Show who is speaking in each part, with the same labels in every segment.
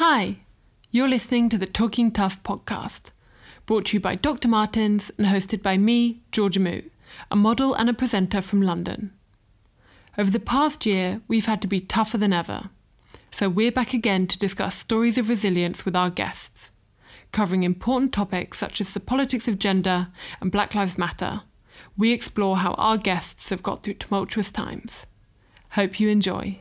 Speaker 1: Hi, you're listening to the Talking Tough podcast, brought to you by Dr. Martens and hosted by me, Georgia Moo, a model and a presenter from London. Over the past year, we've had to be tougher than ever, so we're back again to discuss stories of resilience with our guests, covering important topics such as the politics of gender and Black Lives Matter. We explore how our guests have got through tumultuous times. Hope you enjoy.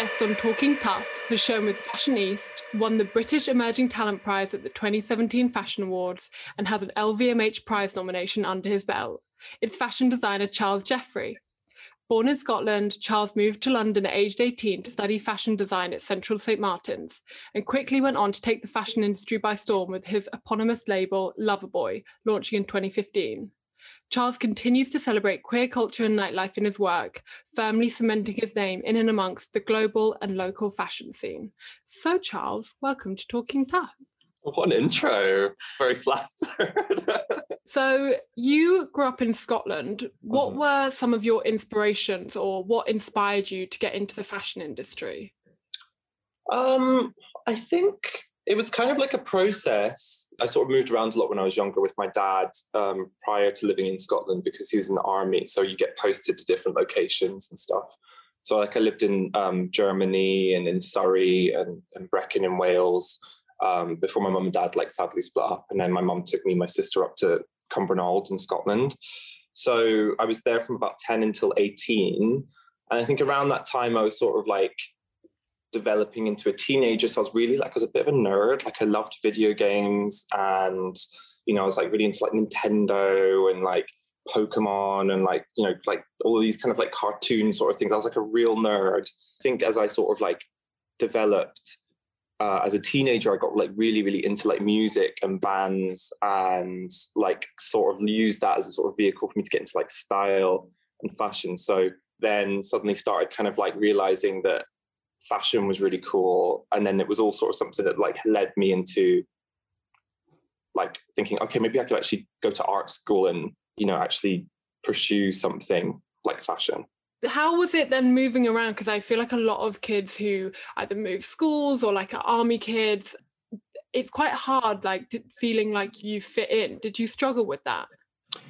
Speaker 1: Guest on Talking Tough has shown with Fashion East, won the British Emerging Talent Prize at the 2017 Fashion Awards, and has an LVMH Prize nomination under his belt. It's fashion designer Charles Jeffrey. Born in Scotland, Charles moved to London at aged 18 to study fashion design at Central St Martin's and quickly went on to take the fashion industry by storm with his eponymous label Loverboy, launching in 2015. Charles continues to celebrate queer culture and nightlife in his work, firmly cementing his name in and amongst the global and local fashion scene. So, Charles, welcome to Talking Tough.
Speaker 2: What an intro. Very flattered.
Speaker 1: so, you grew up in Scotland. What
Speaker 2: Mhm.
Speaker 1: were some of your inspirations or what inspired you to get into the fashion industry?
Speaker 2: um, I think it was kind of like a process. I sort of moved around a lot when I was younger with my dad um, prior to living in Scotland because he was in the army. So you get posted to different locations and stuff. So like I lived in um, Germany and in Surrey and, and Brecon in Wales um, before my mum and dad like sadly split up. And then my mum took me and my sister up to Cumbernauld in Scotland. So I was there from about 10 until 18. And I think around that time I was sort of like developing into a teenager. So I was really like I was a bit of a nerd. Like I loved video games and you know, I was like really into like Nintendo and like Pokemon and like, you know, like all these kind of like cartoon sort of things. I was like a real nerd. I think as I sort of like developed uh, as a teenager, I got like really, really into like music and bands and like sort of used that as a sort of vehicle for me to get into like style and fashion. So then suddenly started kind of like realizing that fashion was really cool. And then it was all sort of something that like led me into like thinking, okay, maybe I could actually go to art school and, you know, actually pursue something like fashion.
Speaker 1: How was it then moving around? Because I feel like a lot of kids who either move schools or like are army kids, it's quite hard, like feeling like you fit in. Did you struggle with that?
Speaker 2: I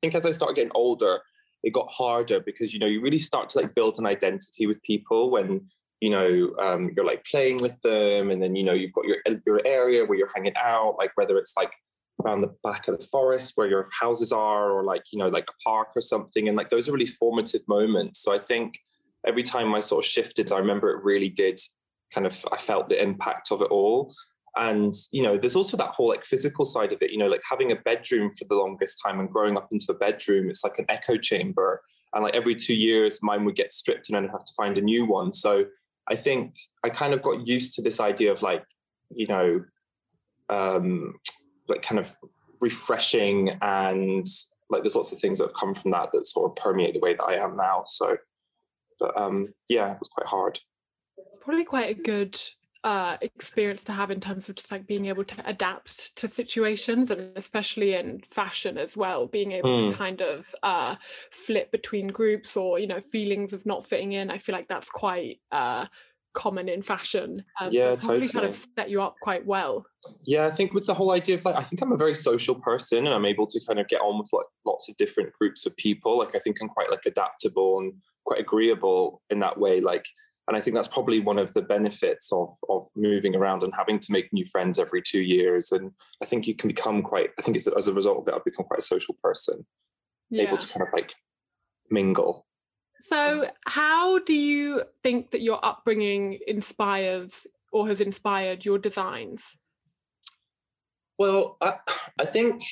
Speaker 2: think as I started getting older, it got harder because you know you really start to like build an identity with people when you know um, you're like playing with them, and then you know you've got your your area where you're hanging out, like whether it's like around the back of the forest where your houses are, or like you know like a park or something, and like those are really formative moments. So I think every time I sort of shifted, I remember it really did kind of I felt the impact of it all. And you know there's also that whole like physical side of it you know like having a bedroom for the longest time and growing up into a bedroom it's like an echo chamber. And like every two years mine would get stripped and then I'd have to find a new one. So i think i kind of got used to this idea of like you know um like kind of refreshing and like there's lots of things that have come from that that sort of permeate the way that i am now so but um yeah it was quite hard.
Speaker 1: Probably quite a good uh, experience to have in terms of just like being able to adapt to situations and especially in fashion as well being able
Speaker 2: Mm.
Speaker 1: to kind of uh, flip between groups or you know feelings of not fitting in i feel like that's quite uh, common in fashion um,
Speaker 2: Yeah,
Speaker 1: it probably kind of set you up quite well
Speaker 2: Yeah, I think with the whole idea of like, I think I'm a very social person and I'm able to kind of get on with like lots of different groups of people. Like, I think I'm quite like adaptable and quite agreeable in that way. Like, and I think that's probably one of the benefits of of moving around and having to make new friends every two years. And I think you can become quite. I think it's as a result of it, I've become quite a social person,
Speaker 1: yeah
Speaker 2: able to kind of like mingle.
Speaker 1: so how do you think that your upbringing inspires or has inspired your designs
Speaker 2: Well, I, I think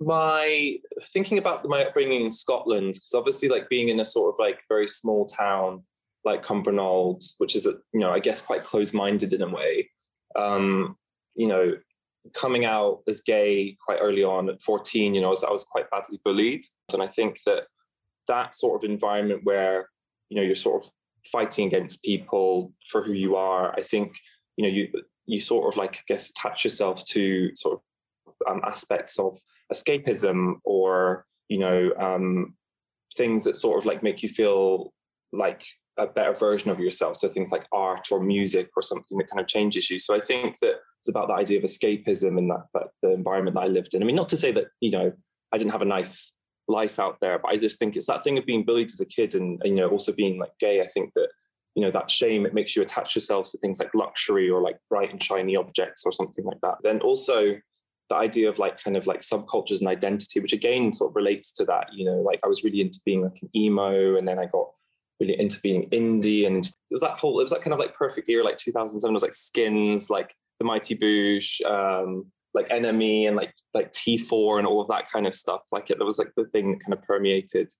Speaker 2: my thinking about my upbringing in Scotland, because obviously, like being in a sort of like very small town like Cumbernauld, which is, you know, I guess quite close minded in a way, um, you know, coming out as gay quite early on at 14, you know, I was, I was quite badly bullied. And I think that that sort of environment where, you know, you're sort of fighting against people for who you are, I think, you know, you you sort of like, I guess, attach yourself to sort of um, aspects of escapism or, you know, um, things that sort of like make you feel like a better version of yourself. So things like art or music or something that kind of changes you. So I think that it's about the idea of escapism and that, that the environment that I lived in. I mean, not to say that, you know, I didn't have a nice life out there, but I just think it's that thing of being bullied as a kid and, and you know, also being like gay. I think that, you know, that shame, it makes you attach yourselves to things like luxury or like bright and shiny objects or something like that. Then also the idea of like kind of like subcultures and identity, which again sort of relates to that, you know, like I was really into being like an emo and then I got really into being indie. And it was that whole, it was that kind of like perfect year, like 2007 was like Skins, like the Mighty Boosh, um, like NME and like like T4 and all of that kind of stuff. Like it, it was like the thing that kind of permeated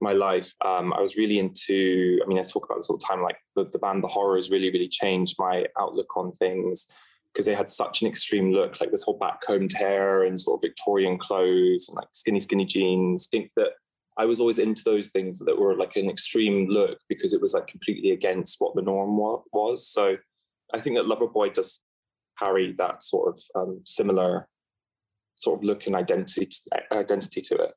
Speaker 2: my life. Um, I was really into, I mean, I talk about this all the time, like the, the band The Horrors really, really changed my outlook on things because they had such an extreme look, like this whole backcombed hair and sort of Victorian clothes and like skinny, skinny jeans. I think that I was always into those things that were like an extreme look because it was like completely against what the norm was. So I think that Loverboy does carry that sort of um, similar sort of look and identity to, identity to it.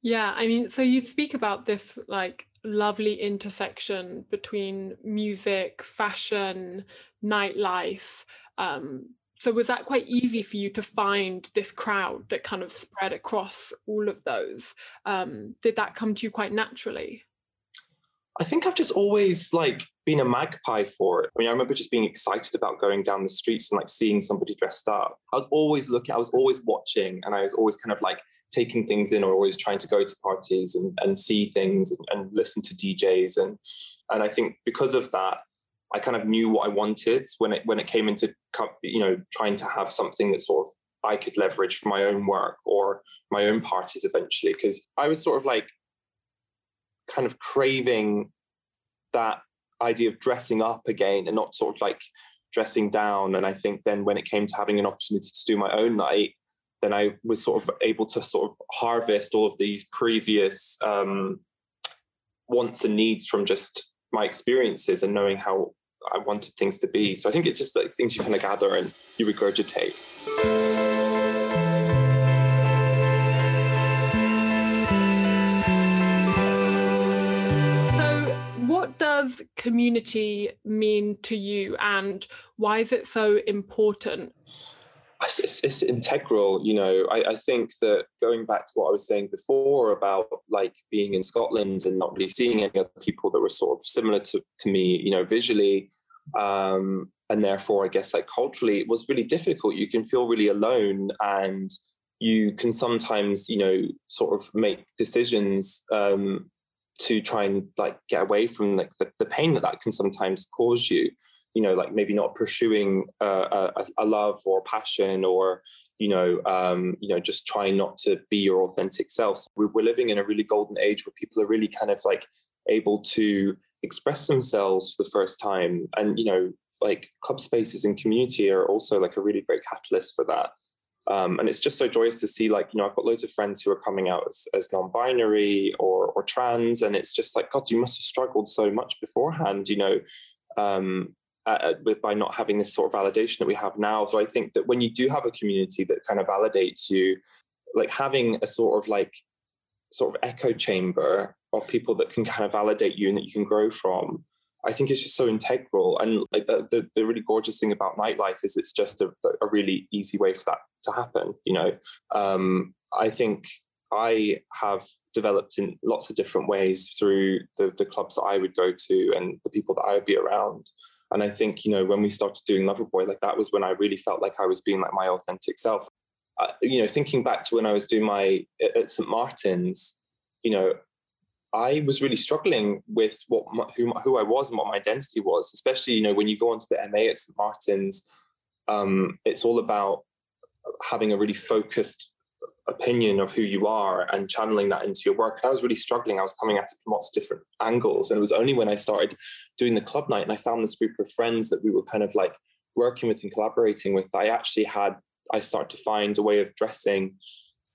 Speaker 1: Yeah, I mean, so you speak about this like lovely intersection between music, fashion, nightlife, um, so was that quite easy for you to find this crowd that kind of spread across all of those? Um, did that come to you quite naturally?
Speaker 2: I think I've just always like been a magpie for it. I mean, I remember just being excited about going down the streets and like seeing somebody dressed up. I was always looking, I was always watching, and I was always kind of like taking things in or always trying to go to parties and, and see things and, and listen to DJs. And and I think because of that, I kind of knew what I wanted when it when it came into you know trying to have something that sort of I could leverage for my own work or my own parties eventually because I was sort of like kind of craving that idea of dressing up again and not sort of like dressing down. And I think then when it came to having an opportunity to do my own night then I was sort of able to sort of harvest all of these previous um, wants and needs from just my experiences and knowing how I wanted things to be. So I think it's just like things you kind of gather and you regurgitate.
Speaker 1: So, what does community mean to you, and why is it so important?
Speaker 2: It's, it's, integral you know I, I, think that going back to what i was saying before about like being in scotland and not really seeing any other people that were sort of similar to, to me you know visually um, and therefore i guess like culturally it was really difficult. You can feel really alone and you can sometimes you know sort of make decisions um, to try and like get away from like the, the, pain that that can sometimes cause you. You know like maybe not pursuing a, a love or passion or you know um, you know just trying not to be your authentic self. We're living in a really golden age where people are really kind of like able to express themselves for the first time. And you know like club spaces and community are also like a really great catalyst for that. Um, and it's just so joyous to see like you know i've got loads of friends who are coming out as, as non-binary or or trans and it's just like god you must have struggled so much beforehand you know um, uh, with by not having this sort of validation that we have now. So i think that when you do have a community that kind of validates you like having a sort of like sort of echo chamber of people that can kind of validate you and that you can grow from i think it's just so integral. And like the, the, the really gorgeous thing about nightlife is it's just a, a, really easy way for that to happen you know? Um, i think i have developed in lots of different ways through the, the clubs that i would go to and the people that i would be around. And i think you know when we started doing loverboy like that was when i really felt like i was being like my authentic self. Uh, you know thinking back to when i was doing my at st martin's you know I was really struggling with what who, who I was and what my identity was, especially you know when you go onto the MA at St Martin's, um, it's all about having a really focused opinion of who you are and channeling that into your work. And I was really struggling. I was coming at it from lots of different angles, and it was only when I started doing the club night and I found this group of friends that we were kind of like working with and collaborating with, that I actually had I started to find a way of dressing,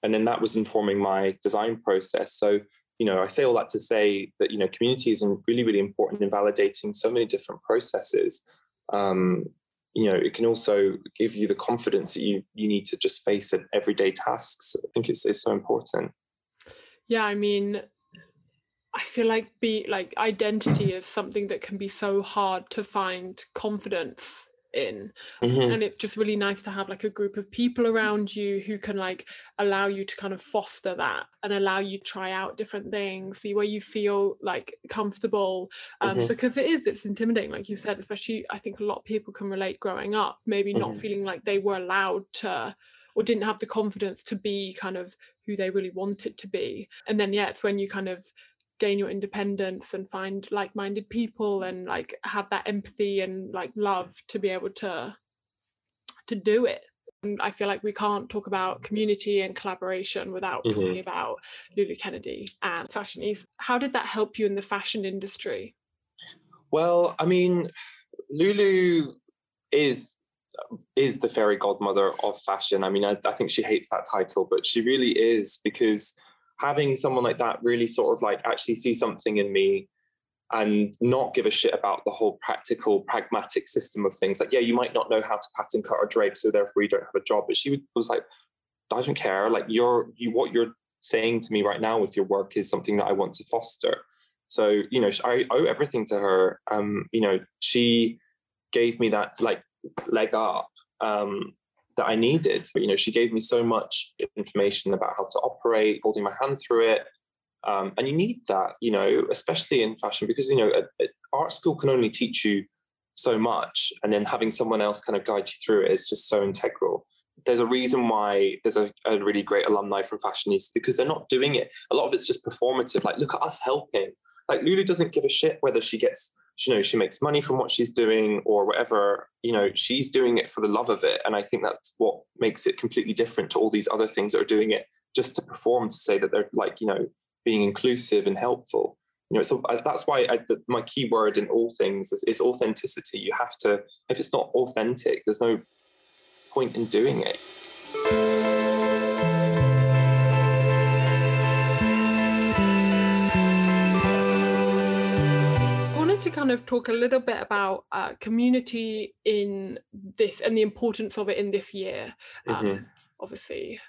Speaker 2: and then that was informing my design process. So you know, I say all that to say that you know, community is really really important in validating so many different processes. Um, you know, it can also give you the confidence that you you need to just face it everyday tasks. I think it's it's so important.
Speaker 1: Yeah, I mean, I feel like be like identity is something that can be so hard to find confidence in mm-hmm. and it's just really nice to have like a group of people around you who can like allow you to kind of foster that and allow you to try out different things see where you feel like comfortable um, mm-hmm. because it is it's intimidating like you said especially i think a lot of people can relate growing up maybe mm-hmm. not feeling like they were allowed to or didn't have the confidence to be kind of who they really wanted to be and then yeah it's when you kind of gain your independence and find like-minded people and like have that empathy and like love to be able to to do it. And i feel like we can't talk about community and collaboration without mm-hmm. talking about lulu kennedy and Fashion East how did that help you in the fashion industry?
Speaker 2: Well i mean lulu is is the fairy godmother of fashion. I mean I, I think she hates that title but she really is because having someone like that really sort of like actually see something in me and not give a shit about the whole practical, pragmatic system of things. Like, yeah, you might not know how to pattern cut or drape, so therefore you don't have a job. But she was like, I don't care. Like, you're you what you're saying to me right now with your work is something that I want to foster. So, you know, I owe everything to her. Um, you know, she gave me that like leg up. Um, that I needed. But, you know, she gave me so much information about how to operate, holding my hand through it. Um, and you need that, you know, especially in fashion, because, you know, a, a art school can only teach you so much. And then having someone else kind of guide you through it is just so integral. There's a reason why there's a, a really great alumni from Fashion East because they're not doing it. A lot of it's just performative. Like, look at us helping. Like, Lulu doesn't give a shit whether she gets you know she makes money from what she's doing or whatever you know she's doing it for the love of it. And i think that's what makes it completely different to all these other things that are doing it just to perform to say that they're like you know being inclusive and helpful. You know so that's why I, the, my key word in all things is, is authenticity. You have to if it's not authentic there's no point in doing it
Speaker 1: kind of talk a little bit about uh, community in this and the importance of it in this year. Um, mm-hmm. Obviously,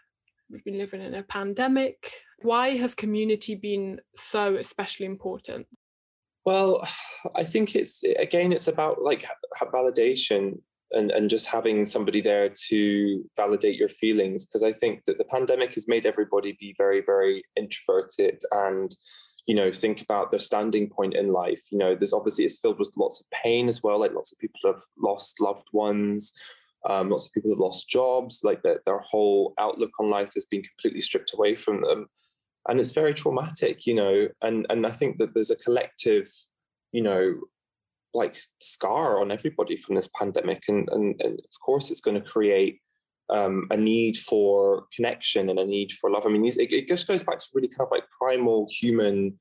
Speaker 1: we've been living in a pandemic. Why has community been so especially important?
Speaker 2: Well, I think it's again, it's about like validation and, and just having somebody there to validate your feelings. Because I think that the pandemic has made everybody be very, very introverted and you know think about their standing point in life. You know there's obviously it's filled with lots of pain as well like lots of people have lost loved ones um, lots of people have lost jobs like their, their whole outlook on life has been completely stripped away from them. And it's very traumatic you know and and i think that there's a collective you know like scar on everybody from this pandemic. And and, and of course it's going to create um, a need for connection and a need for love. I mean, it, it just goes back to really kind of like primal human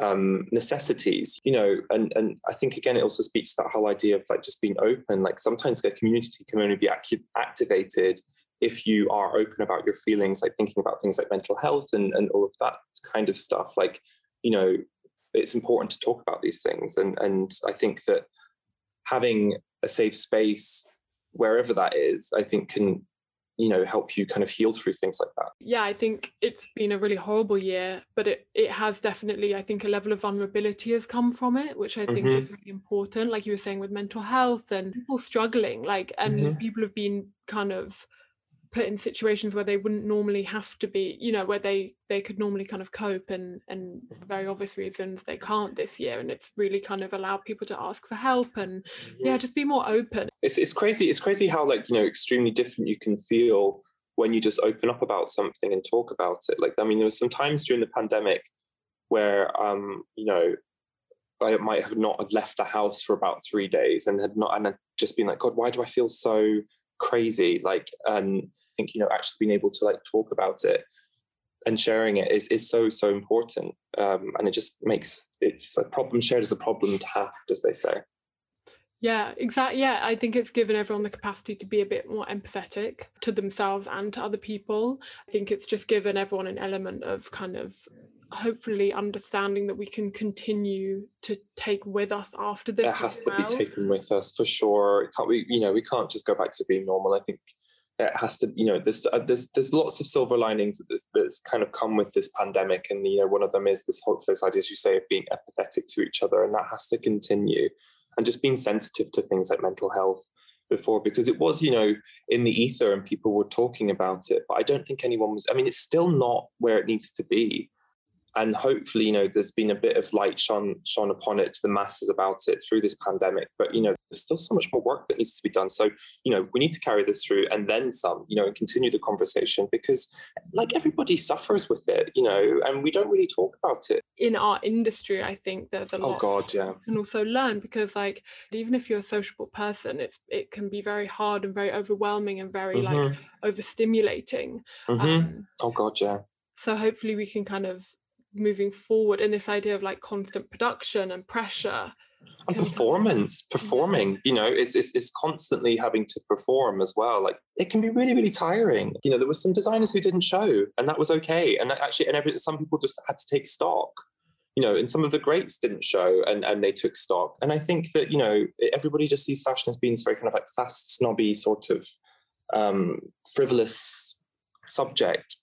Speaker 2: um, necessities, you know, and and I think again it also speaks to that whole idea of like just being open. Like sometimes a community can only be ac- activated if you are open about your feelings, like thinking about things like mental health and and all of that kind of stuff. Like, you know, it's important to talk about these things, and and I think that having a safe space wherever that is, I think can you know help you kind of heal through things like that
Speaker 1: yeah i think it's been a really horrible year but it, it has definitely i think a level of vulnerability has come from it which i think mm-hmm. is really important like you were saying with mental health and people struggling like and mm-hmm. people have been kind of put in situations where they wouldn't normally have to be you know where they they could normally kind of cope and and very obvious reasons they can't this year. And it's really kind of allowed people to ask for help and yeah just be more open.
Speaker 2: It's it's crazy it's crazy how like you know extremely different you can feel when you just open up about something and talk about it. Like i mean there was some times during the pandemic where um you know I might have not have left the house for about three days and had not and had just been like, God, why do I feel so crazy? Like, and think you know actually being able to like talk about it and sharing it is is so so important um, and it just makes it's a problem shared is a problem to have as they say
Speaker 1: Yeah, exactly. Yeah, I think it's given everyone the capacity to be a bit more empathetic to themselves and to other people. I think it's just given everyone an element of kind of hopefully understanding that we can continue to take with us after this.
Speaker 2: It has to be taken with us for sure. It can't we, you know, we can't just go back to being normal. I think it has to, you know, there's uh, there's there's lots of silver linings that's, that's kind of come with this pandemic, and you know, one of them is this hopefully side, as you say, of being empathetic to each other, and that has to continue, and just being sensitive to things like mental health before because it was you know in the ether and people were talking about it. But i don't think anyone was i mean it's still not where it needs to be and hopefully you know there's been a bit of light shone shone upon it to the masses about it through this pandemic. But you know there's still so much more work that needs to be done. So you know we need to carry this through and then some you know and continue the conversation because like everybody suffers with it you know and we don't really talk about it.
Speaker 1: In our industry i think there's a
Speaker 2: oh, lot oh god yeah.
Speaker 1: and also learn because like even if you're a sociable person it's it can be very hard and very overwhelming and very mm-hmm. like overstimulating.
Speaker 2: Mm-hmm. um, oh god yeah.
Speaker 1: so hopefully we can kind of moving forward in this idea of like constant production and pressure
Speaker 2: and performance performing you know it's, it's, it's constantly having to perform as well. Like it can be really really tiring. You know there were some designers who didn't show and that was okay. And actually and every, some people just had to take stock you know and some of the greats didn't show and and they took stock. And i think that you know everybody just sees fashion as being this very kind of like fast snobby sort of um frivolous subject.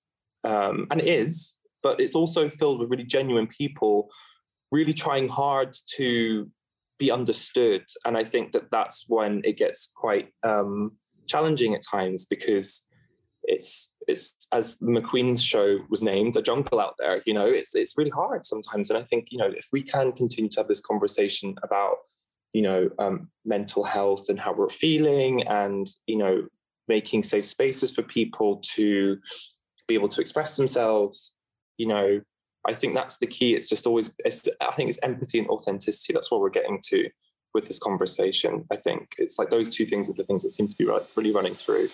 Speaker 2: Um and it is but it's also filled with really genuine people really trying hard to be understood. And i think that that's when it gets quite um, challenging at times because it's it's as mcqueen's show was named a jungle out there you know it's it's really hard sometimes. And i think you know if we can continue to have this conversation about you know um, mental health and how we're feeling and you know making safe spaces for people to be able to express themselves you know, I think that's the key. It's just always, it's, I think it's empathy and authenticity. That's what we're getting to with this conversation. I think it's like those two things are the things that seem to be really running through.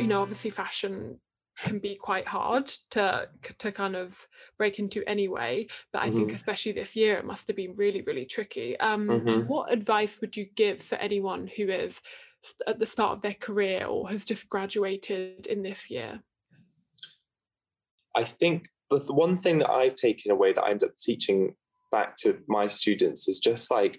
Speaker 1: You know, obviously, fashion can be quite hard to to kind of break into anyway but i mm-hmm. think especially this year it must have been really really tricky um, mm-hmm. what advice would you give for anyone who is at the start of their career or has just graduated in this year
Speaker 2: i think the one thing that i've taken away that i end up teaching back to my students is just like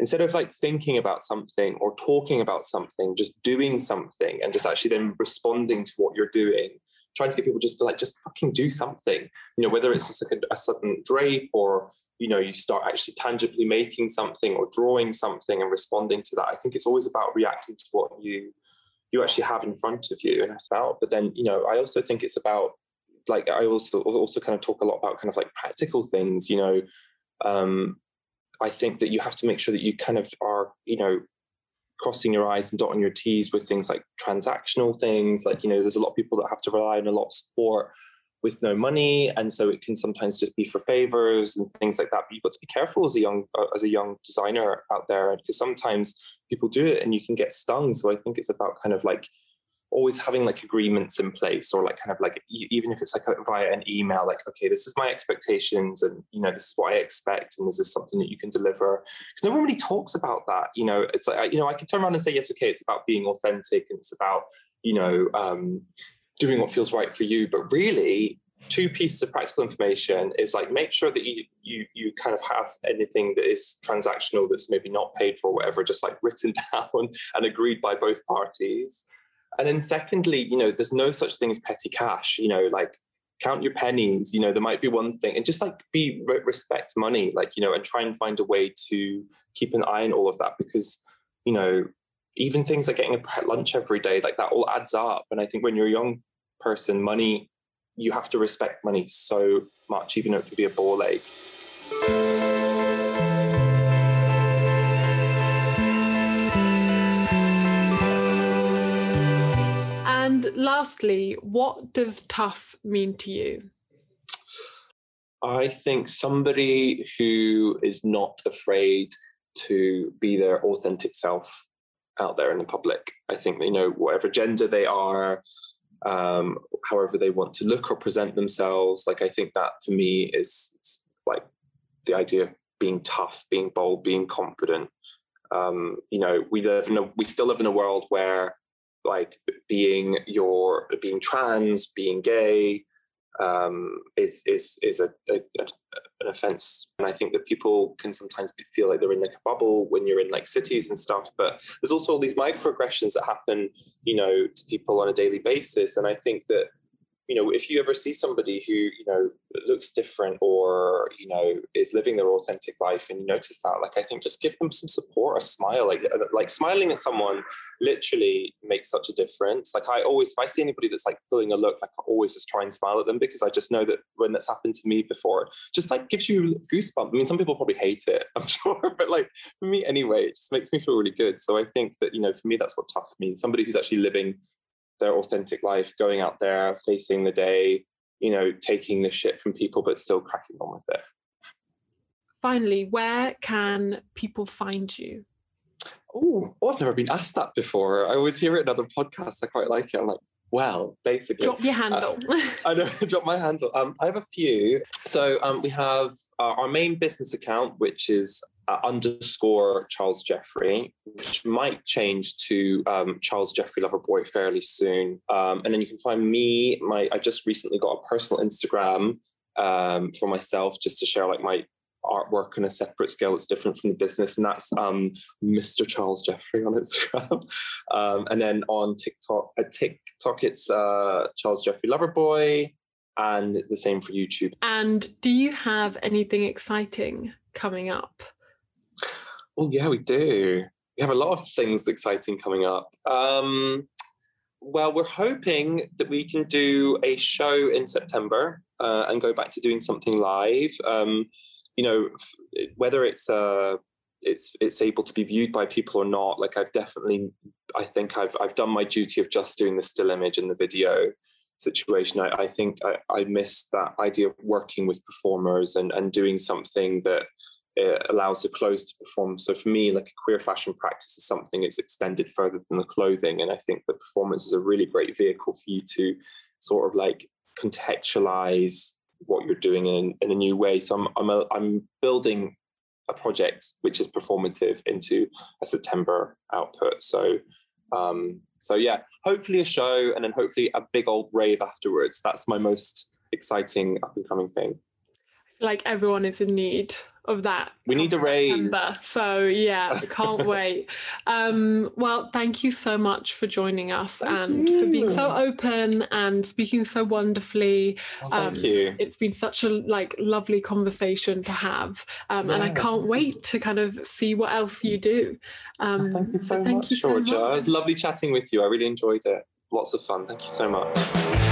Speaker 2: instead of like thinking about something or talking about something just doing something and just actually then responding to what you're doing trying to get people just to like just fucking do something you know whether it's just like a, a sudden drape or you know you start actually tangibly making something or drawing something and responding to that. I think it's always about reacting to what you you actually have in front of you and that's about. But then you know i also think it's about like i also also kind of talk a lot about kind of like practical things you know um i think that you have to make sure that you kind of are you know crossing your I's and dotting your T's with things like transactional things. Like, you know, there's a lot of people that have to rely on a lot of support with no money. And so it can sometimes just be for favors and things like that. But you've got to be careful as a young, uh, as a young designer out there, because sometimes people do it and you can get stung. So I think it's about kind of like always having like agreements in place or like kind of like even if it's like via an email like okay this is my expectations and you know this is what i expect and is this something that you can deliver? Because no one really talks about that you know? It's like you know i can turn around and say yes okay it's about being authentic and it's about you know um, doing what feels right for you. But really two pieces of practical information is like make sure that you you you kind of have anything that is transactional that's maybe not paid for or whatever just like written down and agreed by both parties and then secondly, you know, there's no such thing as petty cash. You know, like count your pennies. You know, there might be one thing, and just like be respect money, like you know, and try and find a way to keep an eye on all of that because you know, even things like getting a lunch every day, like that all adds up. And I think when you're a young person, money, you have to respect money so much, even though it could be a ball ache.
Speaker 1: Lastly, what does tough mean to you?
Speaker 2: I think somebody who is not afraid to be their authentic self out there in the public. I think, you know, whatever gender they are, um, however they want to look or present themselves. Like I think that for me is like the idea of being tough, being bold, being confident. Um, you know, we live in a, we still live in a world where like being your being trans, being gay, um, is is is a, a, a, an offense, and I think that people can sometimes feel like they're in like a bubble when you're in like cities and stuff. But there's also all these microaggressions that happen, you know, to people on a daily basis, and I think that you know, if you ever see somebody who, you know, looks different or, you know, is living their authentic life and you notice that, like, I think just give them some support, a smile. Like, uh, like smiling at someone literally makes such a difference. Like, I always, if I see anybody that's like pulling a look, like, I always just try and smile at them because I just know that when that's happened to me before, just like gives you goosebumps. I mean, some people probably hate it, I'm sure, but like for me anyway, it just makes me feel really good. So I think that, you know, for me, that's what tough means. Somebody who's actually living their authentic life, going out there, facing the day, you know, taking the shit from people, but still cracking on with it.
Speaker 1: Finally, where can people find you?
Speaker 2: Oh, I've never been asked that before. I always hear it in other podcasts. I quite like it. I'm like, well, basically.
Speaker 1: Drop your handle.
Speaker 2: Uh, I know, drop my handle. Um, I have a few. So um, we have uh, our main business account, which is uh, underscore Charles Jeffrey, which might change to um, Charles Jeffrey Loverboy fairly soon. Um, and then you can find me. My I just recently got a personal Instagram um, for myself just to share like my artwork on a separate scale that's different from the business, and that's um, Mr. Charles Jeffrey on Instagram. um, and then on TikTok, at TikTok, it's uh, Charles Jeffrey Loverboy, and the same for YouTube.
Speaker 1: And do you have anything exciting coming up?
Speaker 2: Oh yeah, we do. We have a lot of things exciting coming up. Um, well, we're hoping that we can do a show in September uh, and go back to doing something live. Um, you know, f- whether it's uh, it's it's able to be viewed by people or not. Like I've definitely, I think I've I've done my duty of just doing the still image and the video situation. I, I think I, I miss that idea of working with performers and and doing something that it allows the clothes to perform. So for me, like a queer fashion practice is something that's extended further than the clothing. And I think the performance is a really great vehicle for you to sort of like contextualize what you're doing in, in a new way. So I'm I'm, a, I'm building a project which is performative into a September output. So um, so yeah, hopefully a show and then hopefully a big old rave afterwards. That's my most exciting up and coming thing.
Speaker 1: Like everyone is in need of that.
Speaker 2: We need a raise.
Speaker 1: So yeah, can't wait. Um, well, thank you so much for joining us
Speaker 2: Thank
Speaker 1: and
Speaker 2: you.
Speaker 1: for being so open and speaking so wonderfully.
Speaker 2: Thank
Speaker 1: Um,
Speaker 2: you.
Speaker 1: It's been such a like lovely conversation to have, um, and I can't wait to kind of see what else you do. Um,
Speaker 2: Thank you so
Speaker 1: thank
Speaker 2: much,
Speaker 1: you so
Speaker 2: Georgia. It was lovely chatting with you. I really enjoyed it. Lots of fun. Thank you so much.